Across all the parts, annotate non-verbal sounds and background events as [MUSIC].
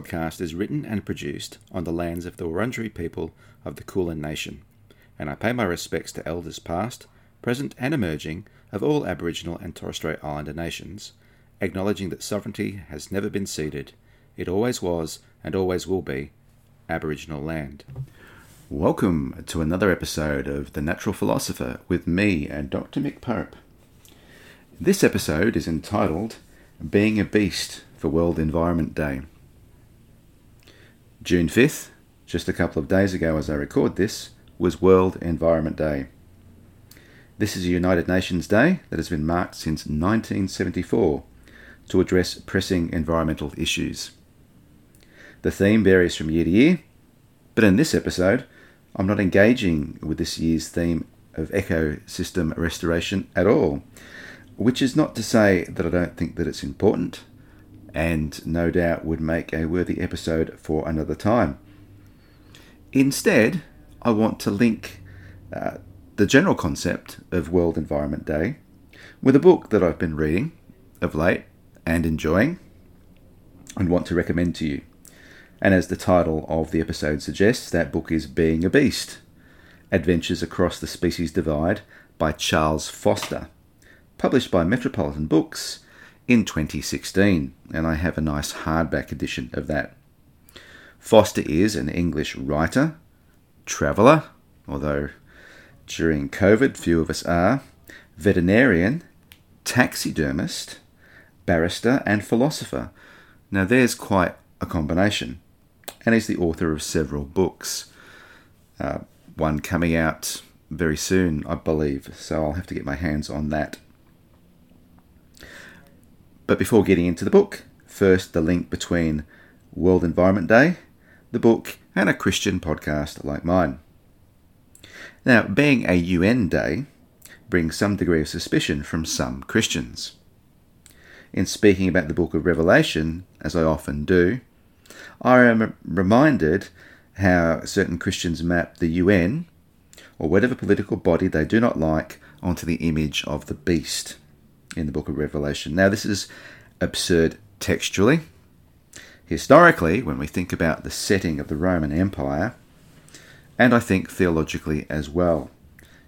Podcast is written and produced on the lands of the Wurundjeri people of the Kulin Nation, and I pay my respects to elders past, present, and emerging of all Aboriginal and Torres Strait Islander nations, acknowledging that sovereignty has never been ceded, it always was and always will be Aboriginal land. Welcome to another episode of The Natural Philosopher with me and Dr. Mick Pope. This episode is entitled Being a Beast for World Environment Day. June 5th, just a couple of days ago as I record this, was World Environment Day. This is a United Nations Day that has been marked since 1974 to address pressing environmental issues. The theme varies from year to year, but in this episode, I'm not engaging with this year's theme of ecosystem restoration at all, which is not to say that I don't think that it's important and no doubt would make a worthy episode for another time. Instead, I want to link uh, the general concept of World Environment Day with a book that I've been reading of late and enjoying and want to recommend to you. And as the title of the episode suggests, that book is Being a Beast Adventures Across the Species Divide by Charles Foster, published by Metropolitan Books in 2016, and I have a nice hardback edition of that. Foster is an English writer, traveller, although during COVID few of us are, veterinarian, taxidermist, barrister, and philosopher. Now there's quite a combination, and he's the author of several books. Uh, one coming out very soon, I believe, so I'll have to get my hands on that. But before getting into the book, first the link between World Environment Day, the book, and a Christian podcast like mine. Now, being a UN day brings some degree of suspicion from some Christians. In speaking about the book of Revelation, as I often do, I am reminded how certain Christians map the UN, or whatever political body they do not like, onto the image of the beast in the book of Revelation. Now, this is absurd textually. Historically, when we think about the setting of the Roman Empire, and I think theologically as well,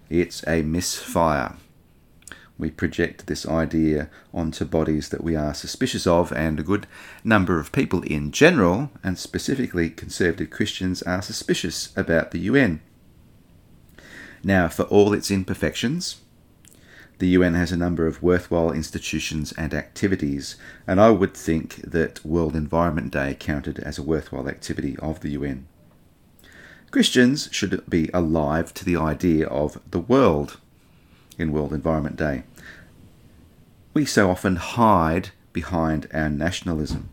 it's a misfire. We project this idea onto bodies that we are suspicious of, and a good number of people in general, and specifically conservative Christians, are suspicious about the UN. Now, for all its imperfections, the UN has a number of worthwhile institutions and activities, and I would think that World Environment Day counted as a worthwhile activity of the UN. Christians should be alive to the idea of the world in World Environment Day. We so often hide behind our nationalism,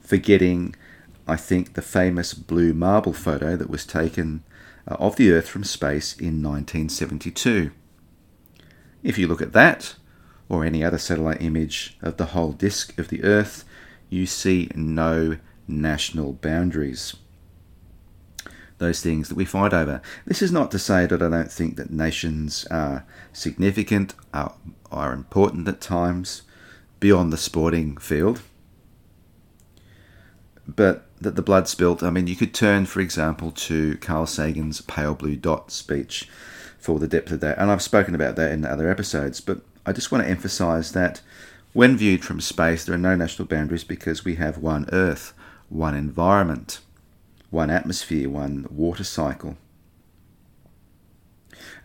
forgetting, I think, the famous blue marble photo that was taken uh, of the Earth from space in 1972. If you look at that, or any other satellite image of the whole disk of the Earth, you see no national boundaries. Those things that we fight over. This is not to say that I don't think that nations are significant, are, are important at times, beyond the sporting field. But that the blood spilt, I mean, you could turn, for example, to Carl Sagan's Pale Blue Dot speech for the depth of that. And I've spoken about that in other episodes, but I just want to emphasize that when viewed from space, there are no national boundaries because we have one Earth, one environment, one atmosphere, one water cycle.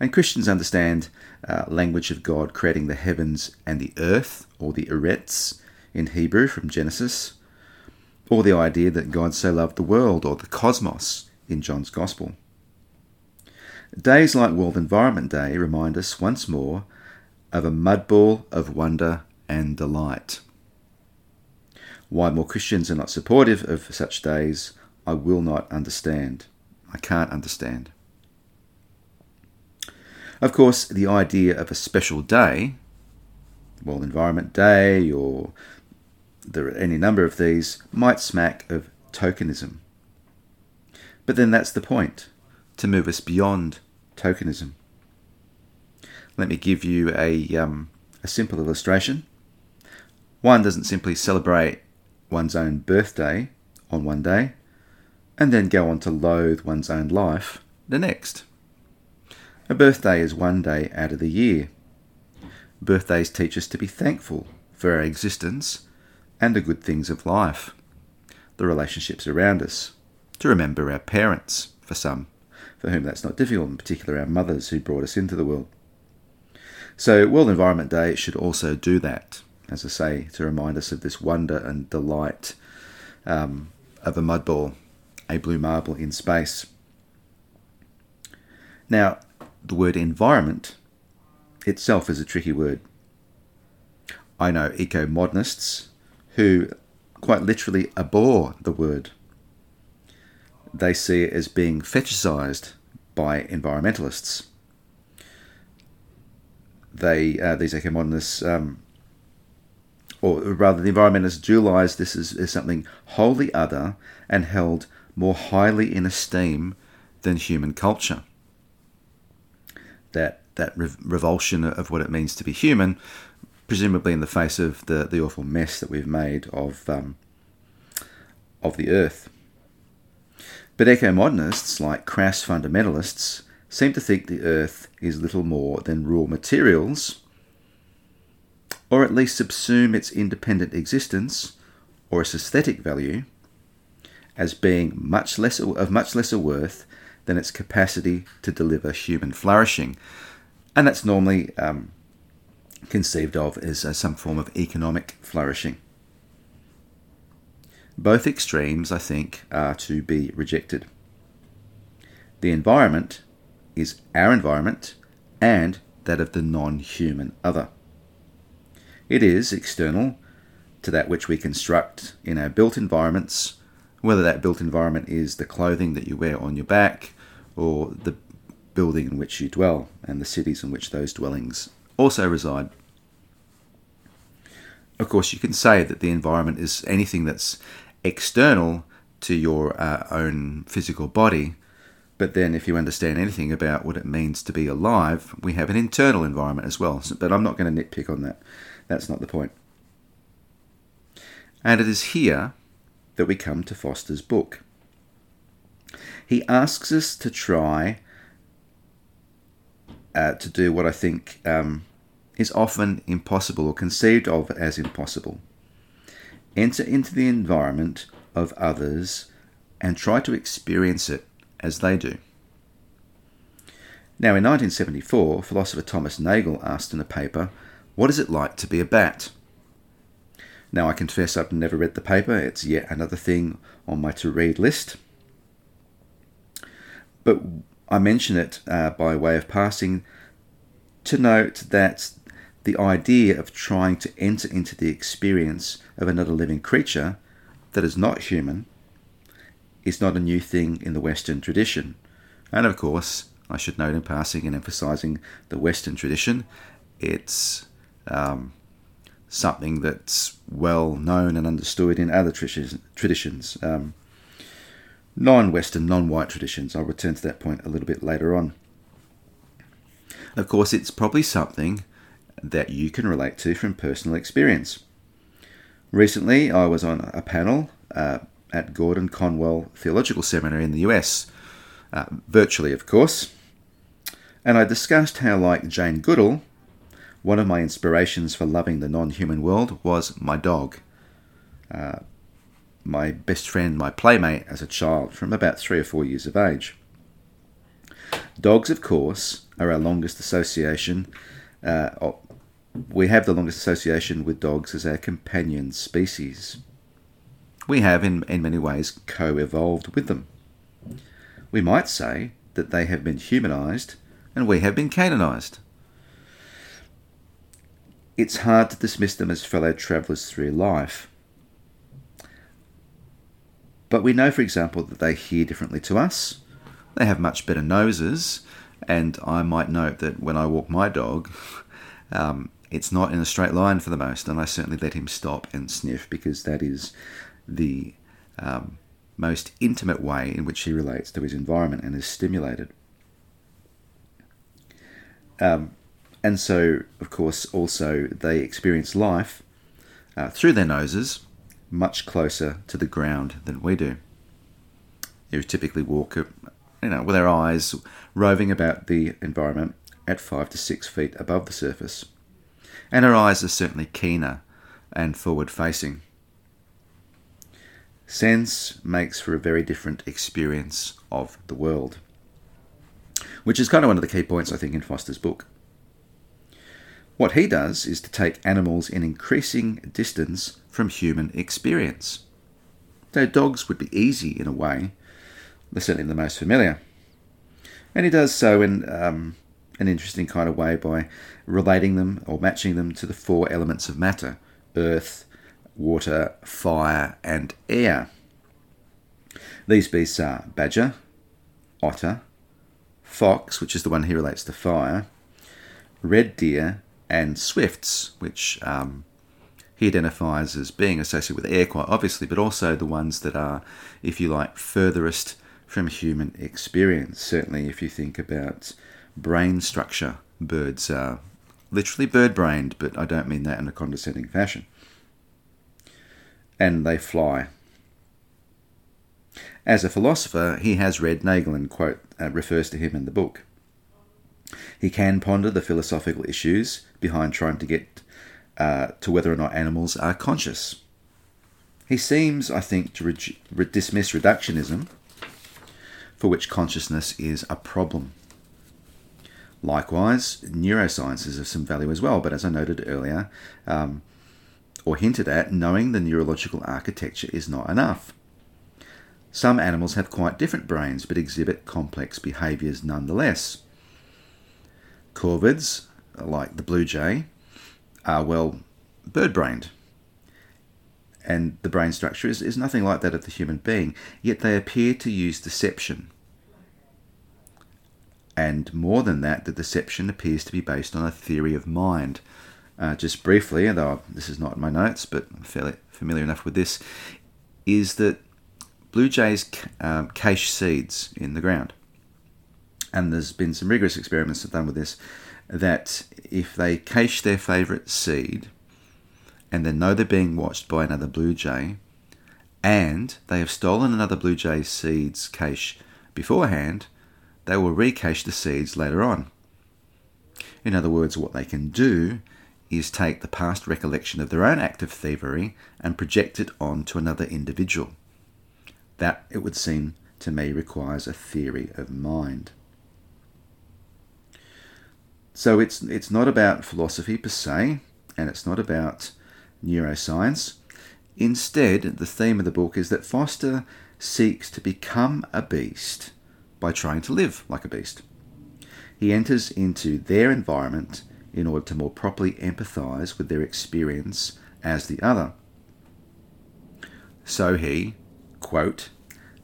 And Christians understand uh, language of God creating the heavens and the earth, or the eretz in Hebrew from Genesis, or the idea that God so loved the world, or the cosmos in John's Gospel. Days like World Environment Day remind us once more of a mud ball of wonder and delight. Why more Christians are not supportive of such days, I will not understand. I can't understand. Of course, the idea of a special day, World Environment Day, or there are any number of these, might smack of tokenism. But then that's the point to move us beyond tokenism. Let me give you a, um, a simple illustration. One doesn't simply celebrate one's own birthday on one day and then go on to loathe one's own life the next. A birthday is one day out of the year. Birthdays teach us to be thankful for our existence and the good things of life, the relationships around us, to remember our parents, for some, for whom that's not difficult, in particular our mothers who brought us into the world. So, World Environment Day should also do that, as I say, to remind us of this wonder and delight um, of a mud ball, a blue marble in space. Now, the word environment itself is a tricky word. I know eco modernists who quite literally abhor the word. They see it as being fetishized by environmentalists. They, uh, these eco modernists, um, or rather, the environmentalists dualize this as, as something wholly other and held more highly in esteem than human culture that that revulsion of what it means to be human, presumably in the face of the, the awful mess that we've made of um, of the earth. But eco-modernists, like crass fundamentalists, seem to think the earth is little more than raw materials, or at least subsume its independent existence or its aesthetic value as being much less of much lesser worth than its capacity to deliver human flourishing. And that's normally um, conceived of as uh, some form of economic flourishing. Both extremes, I think, are to be rejected. The environment is our environment and that of the non human other. It is external to that which we construct in our built environments, whether that built environment is the clothing that you wear on your back, or the building in which you dwell and the cities in which those dwellings also reside. Of course, you can say that the environment is anything that's external to your uh, own physical body, but then if you understand anything about what it means to be alive, we have an internal environment as well. So, but I'm not going to nitpick on that. That's not the point. And it is here that we come to Foster's book he asks us to try uh, to do what I think um, is often impossible or conceived of as impossible. Enter into the environment of others and try to experience it as they do. Now, in 1974, philosopher Thomas Nagel asked in a paper, What is it like to be a bat? Now, I confess I've never read the paper, it's yet another thing on my to read list. But I mention it uh, by way of passing to note that the idea of trying to enter into the experience of another living creature that is not human is not a new thing in the Western tradition. And of course, I should note in passing and emphasizing the Western tradition, it's um, something that's well known and understood in other traditions. Um, non Western, non white traditions. I'll return to that point a little bit later on. Of course, it's probably something that you can relate to from personal experience. Recently, I was on a panel uh, at Gordon Conwell Theological Seminary in the US, uh, virtually, of course, and I discussed how, like Jane Goodall, one of my inspirations for loving the non human world was my dog. Uh, my best friend, my playmate as a child from about three or four years of age. Dogs, of course, are our longest association. Uh, we have the longest association with dogs as our companion species. We have, in, in many ways, co evolved with them. We might say that they have been humanized and we have been canonized. It's hard to dismiss them as fellow travellers through life But we know, for example, that they hear differently to us. They have much better noses, and I might note that when I walk my dog, [LAUGHS] um, it's not in a straight line for the most, and I certainly let him stop and sniff because that is the um, most intimate way in which he relates to his environment and is stimulated. Um, and so, of course, also they experience life uh, through their noses much closer to the ground than we do. You typically walk, you know, with our eyes roving about the environment at five to six feet above the surface. And her eyes are certainly keener and forward facing. Sense makes for a very different experience of the world, which is kind of one of the key points, I think, in Foster's book. What he does is to take animals in increasing distance from human experience. Though dogs would be easy in a way, they're certainly the most familiar. And he does so in um, an interesting kind of way by relating them or matching them to the four elements of matter earth, water, fire, and air. These beasts are badger, otter, fox, which is the one he relates to fire, red deer, and swifts, which um, he identifies as being associated with air quite obviously, but also the ones that are, if you like, furthest from human experience. Certainly, if you think about brain structure, birds are literally bird brained, but I don't mean that in a condescending fashion and they fly. As a philosopher, he has read Nagel and quote uh, refers to him in the book. He can ponder the philosophical issues behind trying to get uh, to whether or not animals are conscious. He seems, I think, to re- re- dismiss reductionism, for which consciousness is a problem. Likewise, neuroscience is of some value as well, but as I noted earlier, um, or hinted at, knowing the neurological architecture is not enough. Some animals have quite different brains but exhibit complex behaviours nonetheless. Corvids, like the blue jay, are, well, bird brained. And the brain structure is, is nothing like that of the human being, yet they appear to use deception. And more than that, the deception appears to be based on a theory of mind uh, just briefly, though this is not in my notes, but I'm fairly familiar enough with this, is that blue jays um, cache seeds in the ground. And there's been some rigorous experiments done with this that if they cache their favourite seed and then know they're being watched by another blue jay and they have stolen another blue jay's seeds cache beforehand, they will recache the seeds later on. In other words, what they can do is take the past recollection of their own act of thievery and project it on to another individual. That, it would seem to me, requires a theory of mind. So it's, it's not about philosophy per se, and it's not about neuroscience. Instead, the theme of the book is that Foster seeks to become a beast by trying to live like a beast. He enters into their environment in order to more properly empathize with their experience as the other. So he, quote,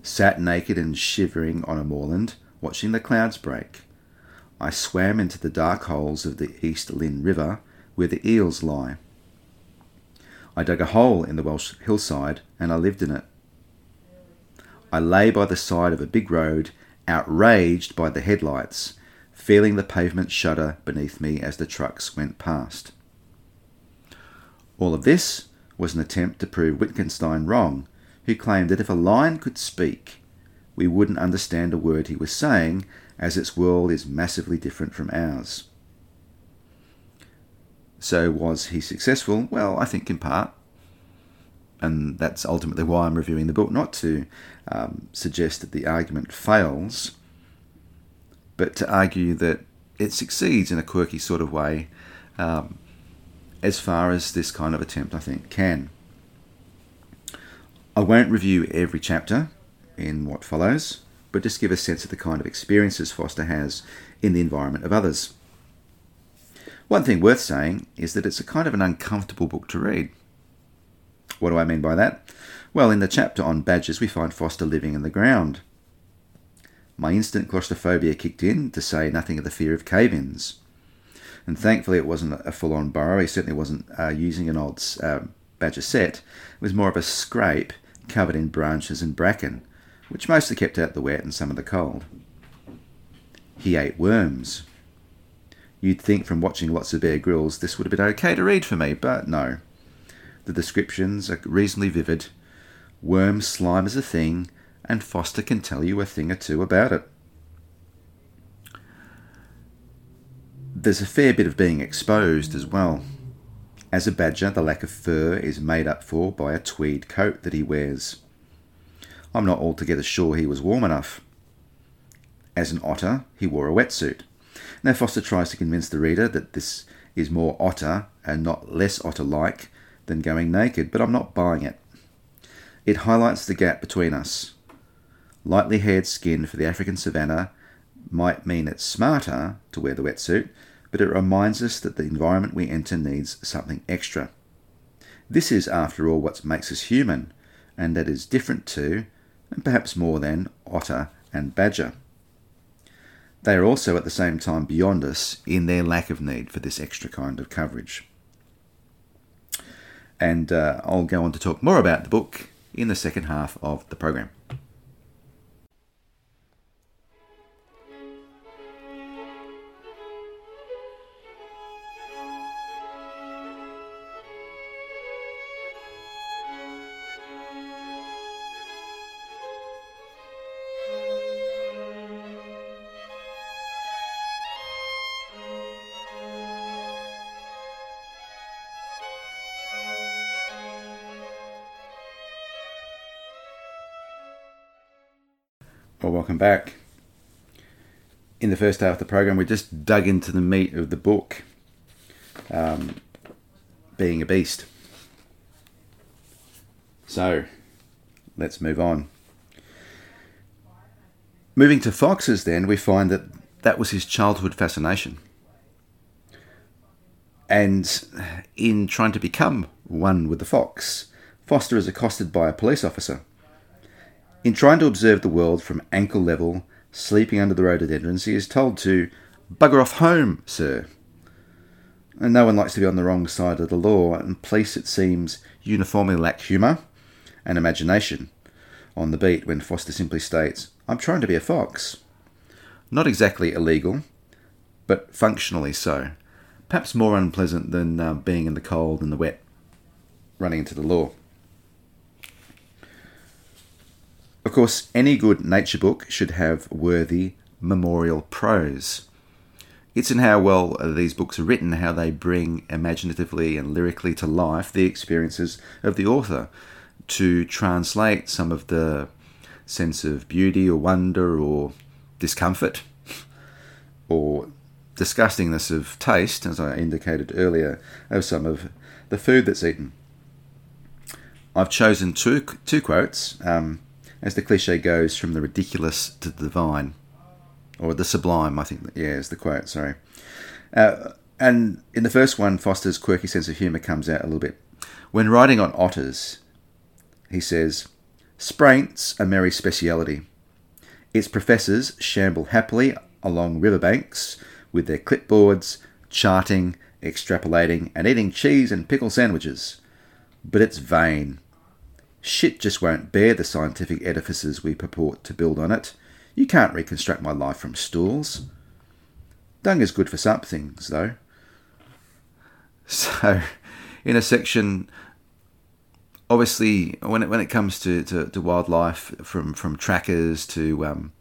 sat naked and shivering on a moorland, watching the clouds break. I swam into the dark holes of the East Lyn River where the eels lie. I dug a hole in the Welsh hillside and I lived in it. I lay by the side of a big road, outraged by the headlights, feeling the pavement shudder beneath me as the trucks went past. All of this was an attempt to prove Wittgenstein wrong, who claimed that if a lion could speak, we wouldn't understand a word he was saying, as its world is massively different from ours. So, was he successful? Well, I think in part. And that's ultimately why I'm reviewing the book, not to um, suggest that the argument fails, but to argue that it succeeds in a quirky sort of way um, as far as this kind of attempt, I think, can. I won't review every chapter in what follows, but just give a sense of the kind of experiences Foster has in the environment of others. One thing worth saying is that it's a kind of an uncomfortable book to read. What do I mean by that? Well, in the chapter on badgers, we find Foster living in the ground. My instant claustrophobia kicked in, to say nothing of the fear of cave ins. And thankfully, it wasn't a full on burrow. He certainly wasn't uh, using an old uh, badger sett. It was more of a scrape covered in branches and bracken, which mostly kept out the wet and some of the cold. He ate worms. You'd think from watching lots of Bear Grylls this would have been okay to read for me, but no. The descriptions are reasonably vivid. Worm slime is a thing, and Foster can tell you a thing or two about it. There's a fair bit of being exposed as well. As a badger, the lack of fur is made up for by a tweed coat that he wears. I'm not altogether sure he was warm enough. As an otter, he wore a wetsuit. Now, Foster tries to convince the reader that this is more otter and not less otter like than going naked, but I'm not buying it. It highlights the gap between us. Lightly haired skin for the African savannah might mean it's smarter to wear the wetsuit, but it reminds us that the environment we enter needs something extra. This is, after all, what makes us human, and that is different to, and perhaps more than, otter and badger. They are also at the same time beyond us in their lack of need for this extra kind of coverage. And uh, I'll go on to talk more about the book in the second half of the program. Welcome back. In the first half of the program, we just dug into the meat of the book, um, being a beast. So, let's move on. Moving to foxes, then, we find that that was his childhood fascination. And in trying to become one with the fox, Foster is accosted by a police officer in trying to observe the world from ankle level, sleeping under the rhododendrons, he is told to bugger off home, sir. And no one likes to be on the wrong side of the law, and police, it seems, uniformly lack humour and imagination on the beat when Foster simply states, I'm trying to be a fox. Not exactly illegal, but functionally so. Perhaps more unpleasant than uh, being in the cold and the wet, running into the law. Of course, any good nature book should have worthy memorial prose. It's in how well these books are written, how they bring imaginatively and lyrically to life the experiences of the author to translate some of the sense of beauty or wonder or discomfort [LAUGHS] or disgustingness of taste, as I indicated earlier, of some of the food that's eaten. I've chosen two, two quotes. Um, as the cliche goes, from the ridiculous to the divine, or the sublime, I think, yeah, is the quote, sorry. Uh, and in the first one, Foster's quirky sense of humour comes out a little bit. When writing on otters, he says, Spraint's a merry speciality. Its professors shamble happily along riverbanks with their clipboards, charting, extrapolating, and eating cheese and pickle sandwiches. But it's vain Shit just won't bear the scientific edifices we purport to build on it. You can't reconstruct my life from stools. Dung is good for some things, though. So, in a section, obviously, when it, when it comes to, to, to wildlife, from, from trackers to um,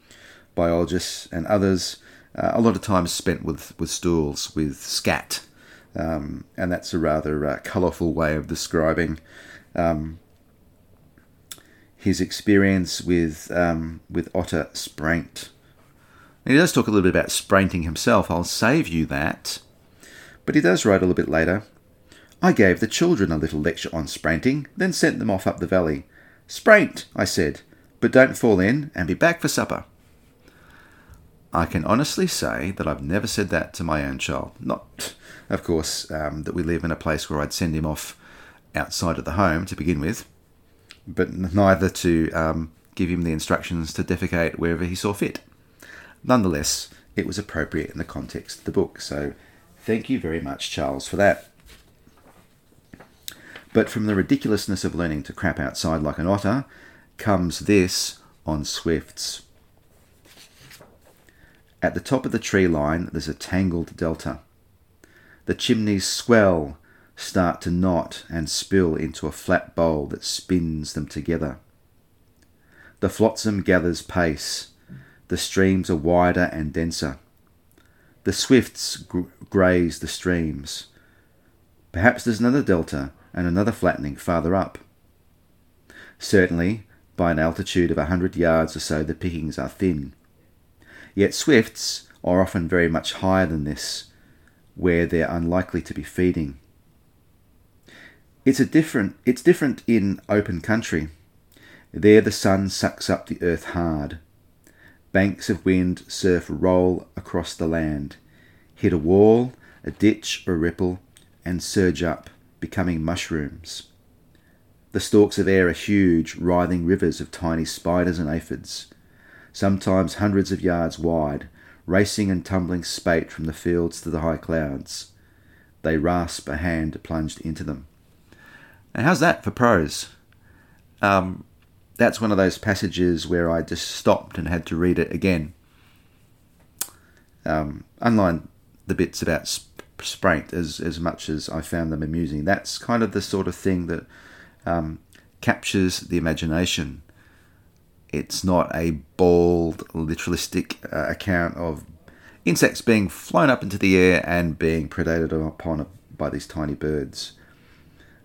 biologists and others, uh, a lot of time is spent with, with stools, with scat. Um, and that's a rather uh, colourful way of describing um, his experience with um, with Otter Spraint. And he does talk a little bit about sprainting himself. I'll save you that. But he does write a little bit later. I gave the children a little lecture on sprainting, then sent them off up the valley. Spraint, I said, but don't fall in and be back for supper. I can honestly say that I've never said that to my own child. Not, of course, um, that we live in a place where I'd send him off outside of the home to begin with, but neither to um, give him the instructions to defecate wherever he saw fit. Nonetheless, it was appropriate in the context of the book, so thank you very much, Charles, for that. But from the ridiculousness of learning to crap outside like an otter comes this on swifts. At the top of the tree line, there's a tangled delta. The chimneys swell, start to knot, and spill into a flat bowl that spins them together. The flotsam gathers pace. The streams are wider and denser. The swifts gr- graze the streams. Perhaps there's another delta and another flattening farther up. Certainly, by an altitude of a hundred yards or so, the pickings are thin. Yet swifts are often very much higher than this, where they're unlikely to be feeding. It's a different it's different in open country. There the sun sucks up the earth hard. Banks of wind surf roll across the land, hit a wall, a ditch or a ripple, and surge up, becoming mushrooms. The stalks of air are huge, writhing rivers of tiny spiders and aphids, sometimes hundreds of yards wide, racing and tumbling spate from the fields to the high clouds. They rasp a hand plunged into them. How's that for prose? Um, that's one of those passages where I just stopped and had to read it again. Um, the bits about Spraint, as as much as I found them amusing, that's kind of the sort of thing that um, captures the imagination. It's not a bald, literalistic uh, account of insects being flown up into the air and being predated upon by these tiny birds.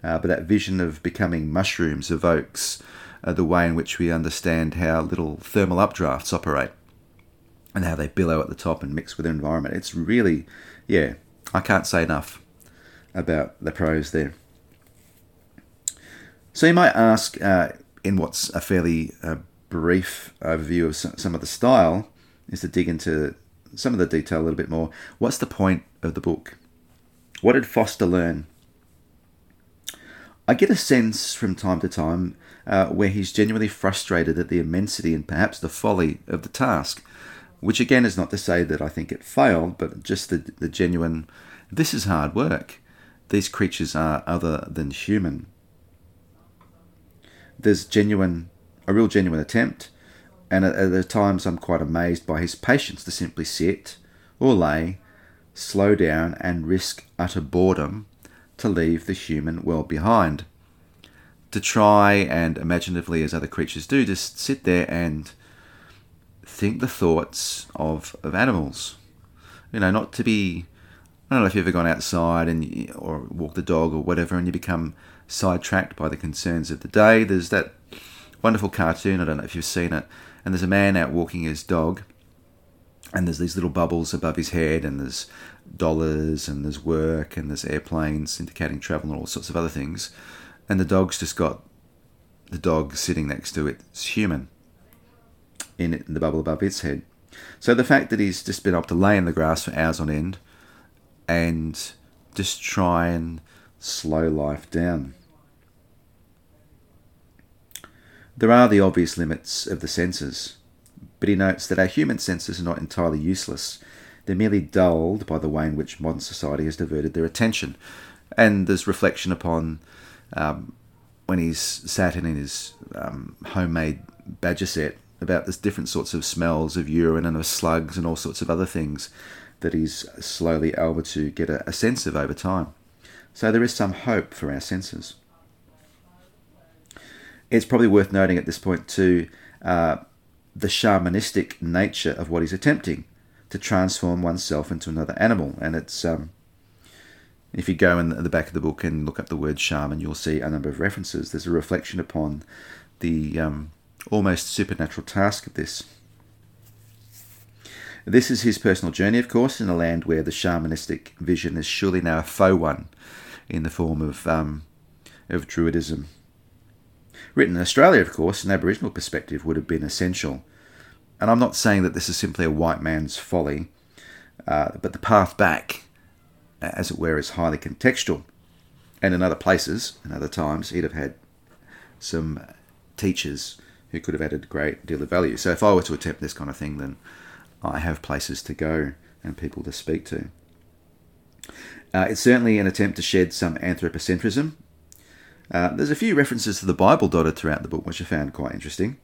Uh, but that vision of becoming mushrooms evokes uh, the way in which we understand how little thermal updrafts operate and how they billow at the top and mix with the environment. It's really, yeah, I can't say enough about the prose there. So you might ask, uh, in what's a fairly uh, brief overview of some of the style, is to dig into some of the detail a little bit more. What's the point of the book? What did Foster learn? I get a sense from time to time uh, where he's genuinely frustrated at the immensity and perhaps the folly of the task, which again is not to say that I think it failed, but just the, the genuine this is hard work. These creatures are other than human. There's genuine, a real genuine attempt, and at, at times I'm quite amazed by his patience to simply sit or lay, slow down, and risk utter boredom to leave the human world behind to try and imaginatively, as other creatures do, just sit there and think the thoughts of, of animals. You know, not to be. I don't know if you've ever gone outside and or walk the dog or whatever, and you become sidetracked by the concerns of the day. There's that wonderful cartoon. I don't know if you've seen it, and there's a man out walking his dog, and there's these little bubbles above his head, and there's dollars, and there's work, and there's airplanes indicating travel, and all sorts of other things and the dog's just got the dog sitting next to its human in, it, in the bubble above its head. So the fact that he's just been able to lay in the grass for hours on end and just try and slow life down. There are the obvious limits of the senses, but he notes that our human senses are not entirely useless. They're merely dulled by the way in which modern society has diverted their attention. And there's reflection upon um, when he's sat in his um, homemade badger sett about the different sorts of smells of urine and of slugs and all sorts of other things that he's slowly able to get a, a sense of over time. So there is some hope for our senses. It's probably worth noting at this point too uh, the shamanistic nature of what he's attempting to transform oneself into another animal, and it's um, if you go in the back of the book and look up the word shaman, you'll see a number of references. There's a reflection upon the um, almost supernatural task of this. This is his personal journey, of course, in a land where the shamanistic vision is surely now a faux one in the form of, um, of Druidism. Written in Australia, of course, an Aboriginal perspective would have been essential. And I'm not saying that this is simply a white man's folly, uh, but the path back as it were, is highly contextual. And in other places, in other times, he'd have had some teachers who could have added a great deal of value. So if I were to attempt this kind of thing, then I have places to go and people to speak to. Uh, it's certainly an attempt to shed some anthropocentrism. Uh, there's a few references to the Bible dotted throughout the book, which I found quite interesting.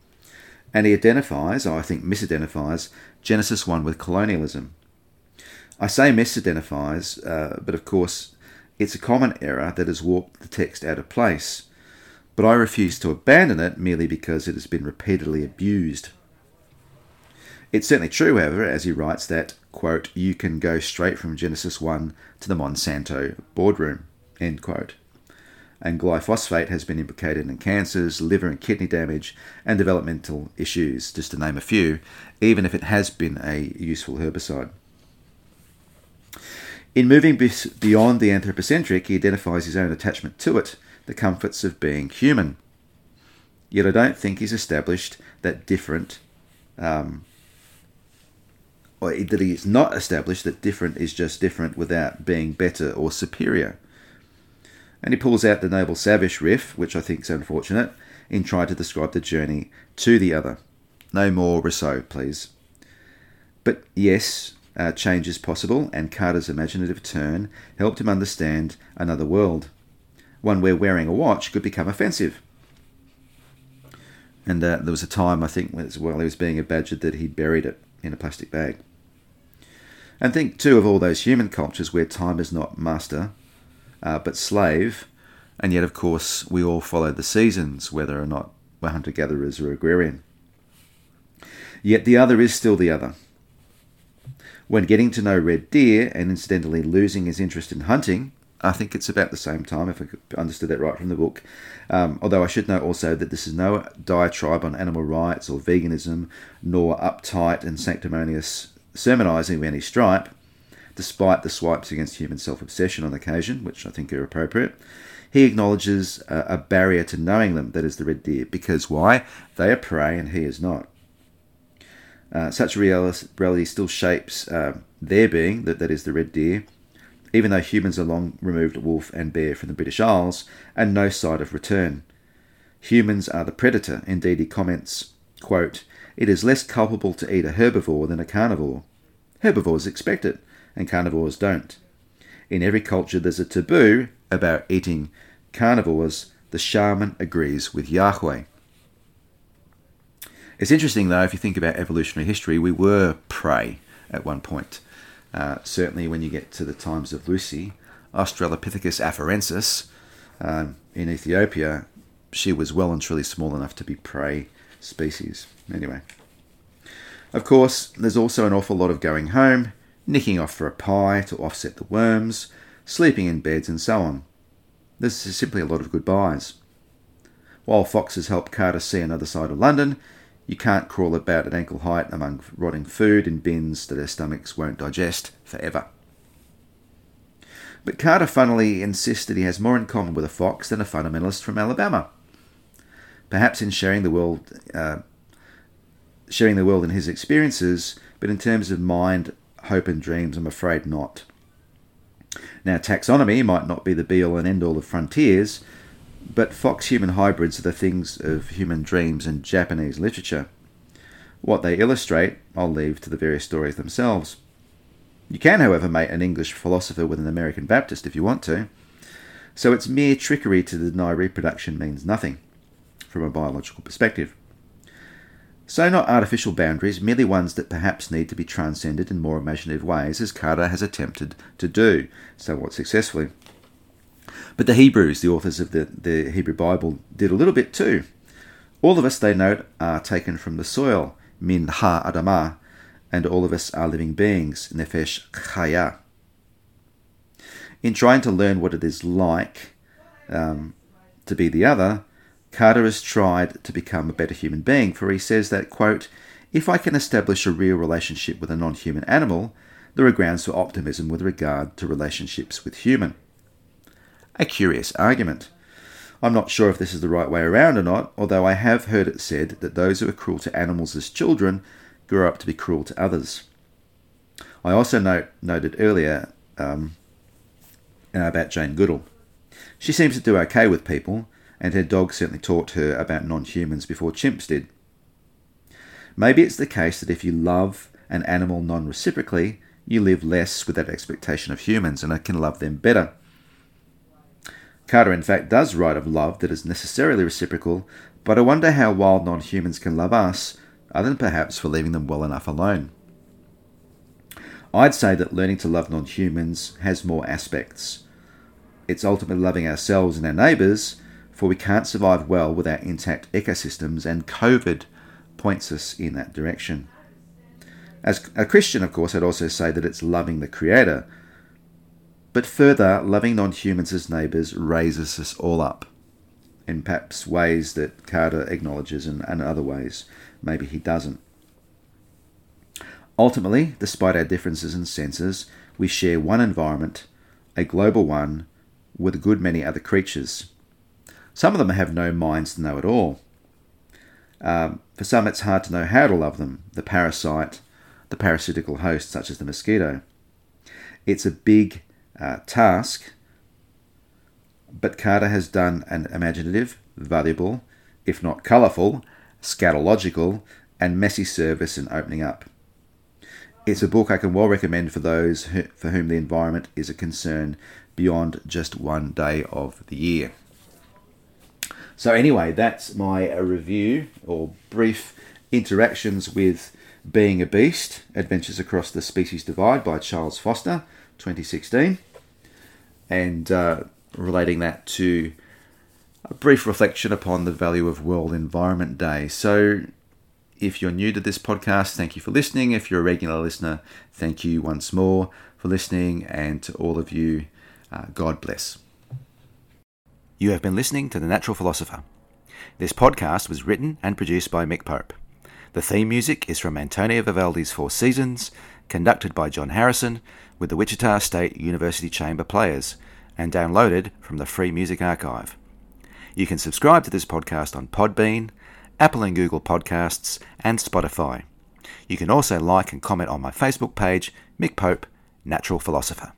And he identifies, or I think misidentifies, Genesis 1 with colonialism. I say misidentifies, uh, but of course, it's a common error that has warped the text out of place. But I refuse to abandon it merely because it has been repeatedly abused. It's certainly true, however, as he writes, that, quote, you can go straight from Genesis 1 to the Monsanto boardroom, end quote. And glyphosate has been implicated in cancers, liver and kidney damage, and developmental issues, just to name a few, even if it has been a useful herbicide. In moving beyond the anthropocentric, he identifies his own attachment to it, the comforts of being human. Yet I don't think he's established that different um, or that he is not established that different is just different without being better or superior. And he pulls out the Noble Savage riff, which I think is unfortunate, in trying to describe the journey to the other. No more Rousseau, please. But yes, uh, change is possible, and Carter's imaginative turn helped him understand another world, one where wearing a watch could become offensive. And uh, there was a time, I think, while he was being a badgered, that he buried it in a plastic bag. And think too of all those human cultures where time is not master, uh, but slave, and yet, of course, we all follow the seasons, whether or not we're hunter gatherers or agrarian. Yet the other is still the other. When getting to know red deer and incidentally losing his interest in hunting, I think it's about the same time, if I understood that right from the book. Um, although I should note also that this is no diatribe on animal rights or veganism, nor uptight and sanctimonious sermonising of any stripe, despite the swipes against human self obsession on occasion, which I think are appropriate. He acknowledges a, a barrier to knowing them, that is the red deer, because why? They are prey and he is not. Uh, such reality still shapes uh, their being, that, that is the red deer, even though humans are long removed wolf and bear from the British Isles and no sight of return. Humans are the predator. Indeed, he comments, quote, it is less culpable to eat a herbivore than a carnivore. Herbivores expect it, and carnivores don't. In every culture, there's a taboo about eating carnivores. The shaman agrees with Yahweh. It's interesting, though, if you think about evolutionary history, we were prey at one point. Uh, certainly, when you get to the times of Lucy, Australopithecus afarensis um, in Ethiopia, she was well and truly small enough to be prey species. Anyway. Of course, there's also an awful lot of going home, nicking off for a pie to offset the worms, sleeping in beds, and so on. This is simply a lot of goodbyes. While foxes help Carter see another side of London, you can't crawl about at ankle height among rotting food in bins that their stomachs won't digest forever. But Carter funnily insists that he has more in common with a fox than a fundamentalist from Alabama. Perhaps in sharing the world, uh, sharing the world in his experiences, but in terms of mind, hope, and dreams, I'm afraid not. Now, taxonomy might not be the be all and end all of frontiers, but fox human hybrids are the things of human dreams and Japanese literature. What they illustrate, I'll leave to the various stories themselves. You can, however, mate an English philosopher with an American Baptist if you want to, so it's mere trickery to deny reproduction means nothing from a biological perspective. So, not artificial boundaries, merely ones that perhaps need to be transcended in more imaginative ways, as Carter has attempted to do, somewhat successfully. But the Hebrews, the authors of the, the Hebrew Bible, did a little bit too. All of us, they note, are taken from the soil, min ha adama, and all of us are living beings, nefesh chaya. In trying to learn what it is like um, to be the other, Carter has tried to become a better human being, for he says that, quote, if I can establish a real relationship with a non human animal, there are grounds for optimism with regard to relationships with human. A curious argument. I'm not sure if this is the right way around or not, although I have heard it said that those who are cruel to animals as children grow up to be cruel to others. I also note, noted earlier um, about Jane Goodall. She seems to do okay with people, and her dog certainly taught her about non humans before chimps did. Maybe it's the case that if you love an animal non reciprocally, you live less with that expectation of humans and can love them better. Carter, in fact, does write of love that is necessarily reciprocal, but I wonder how wild non humans can love us, other than perhaps for leaving them well enough alone. I'd say that learning to love non humans has more aspects. It's ultimately loving ourselves and our neighbours, for we can't survive well without intact ecosystems, and COVID points us in that direction. As a Christian, of course, I'd also say that it's loving the Creator. But further, loving non humans as neighbours raises us all up in perhaps ways that Carter acknowledges and, and other ways maybe he doesn't. Ultimately, despite our differences in senses, we share one environment, a global one, with a good many other creatures. Some of them have no minds to know at all. Um, for some, it's hard to know how to love them the parasite, the parasitical host, such as the mosquito. It's a big uh, task, but Carter has done an imaginative, valuable, if not colourful, scatological, and messy service in opening up. It's a book I can well recommend for those who, for whom the environment is a concern beyond just one day of the year. So, anyway, that's my review or brief interactions with Being a Beast Adventures Across the Species Divide by Charles Foster, 2016, and uh, relating that to a brief reflection upon the value of World Environment Day. So, if you're new to this podcast, thank you for listening. If you're a regular listener, thank you once more for listening. And to all of you, uh, God bless. You have been listening to The Natural Philosopher. This podcast was written and produced by Mick Pope. The theme music is from Antonio Vivaldi's Four Seasons, conducted by John Harrison with the Wichita State University Chamber Players, and downloaded from the Free Music Archive. You can subscribe to this podcast on Podbean, Apple and Google Podcasts, and Spotify. You can also like and comment on my Facebook page, Mick Pope, Natural Philosopher.